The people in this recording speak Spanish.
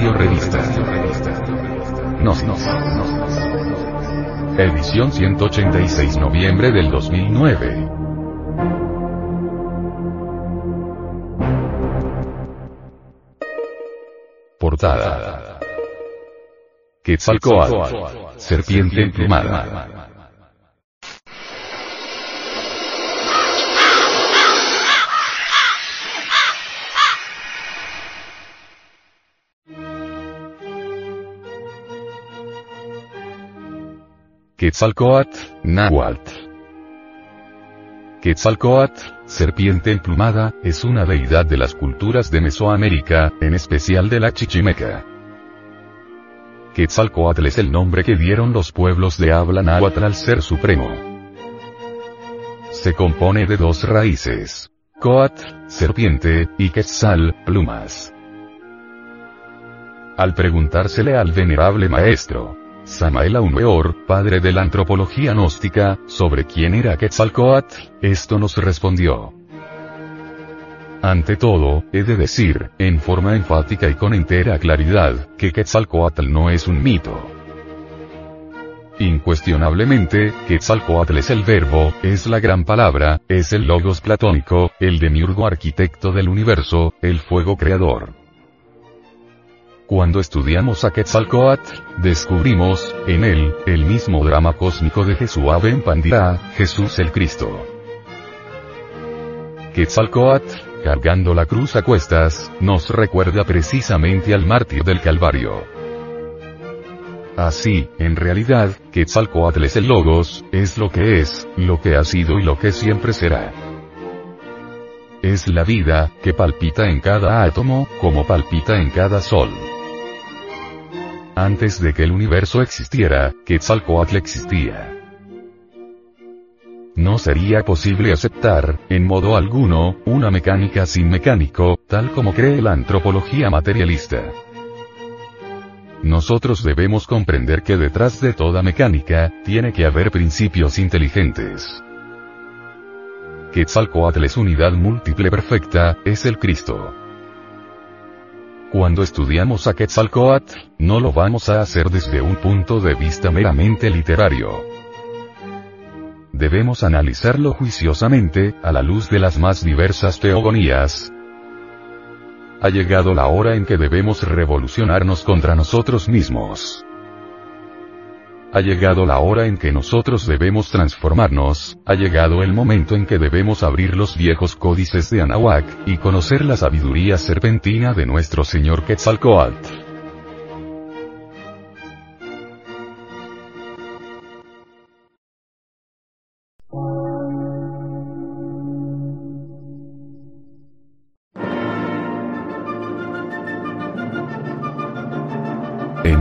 Radio Revista. Nos, nos, Edición 186 noviembre del 2009. Portada. Quetzalcoatl. Serpiente emplumada. Quetzalcoatl, Nahuatl. Quetzalcoatl, serpiente emplumada, es una deidad de las culturas de Mesoamérica, en especial de la Chichimeca. Quetzalcoatl es el nombre que dieron los pueblos de habla náhuatl al ser supremo. Se compone de dos raíces. Coatl, serpiente, y Quetzal, plumas. Al preguntársele al venerable maestro, Samael Aumeor, padre de la antropología gnóstica, sobre quién era Quetzalcoatl, esto nos respondió. Ante todo, he de decir, en forma enfática y con entera claridad, que Quetzalcoatl no es un mito. Incuestionablemente, Quetzalcoatl es el verbo, es la gran palabra, es el logos platónico, el demiurgo arquitecto del universo, el fuego creador. Cuando estudiamos a Quetzalcoatl, descubrimos, en él, el mismo drama cósmico de Jesús en Pandira, Jesús el Cristo. Quetzalcoatl, cargando la cruz a cuestas, nos recuerda precisamente al mártir del Calvario. Así, en realidad, Quetzalcoatl es el Logos, es lo que es, lo que ha sido y lo que siempre será. Es la vida, que palpita en cada átomo, como palpita en cada sol. Antes de que el universo existiera, Quetzalcoatl existía. No sería posible aceptar, en modo alguno, una mecánica sin mecánico, tal como cree la antropología materialista. Nosotros debemos comprender que detrás de toda mecánica, tiene que haber principios inteligentes. Quetzalcoatl es unidad múltiple perfecta, es el Cristo. Cuando estudiamos a Quetzalcoatl, no lo vamos a hacer desde un punto de vista meramente literario. Debemos analizarlo juiciosamente, a la luz de las más diversas teogonías. Ha llegado la hora en que debemos revolucionarnos contra nosotros mismos. Ha llegado la hora en que nosotros debemos transformarnos, ha llegado el momento en que debemos abrir los viejos códices de Anahuac, y conocer la sabiduría serpentina de nuestro Señor Quetzalcoatl.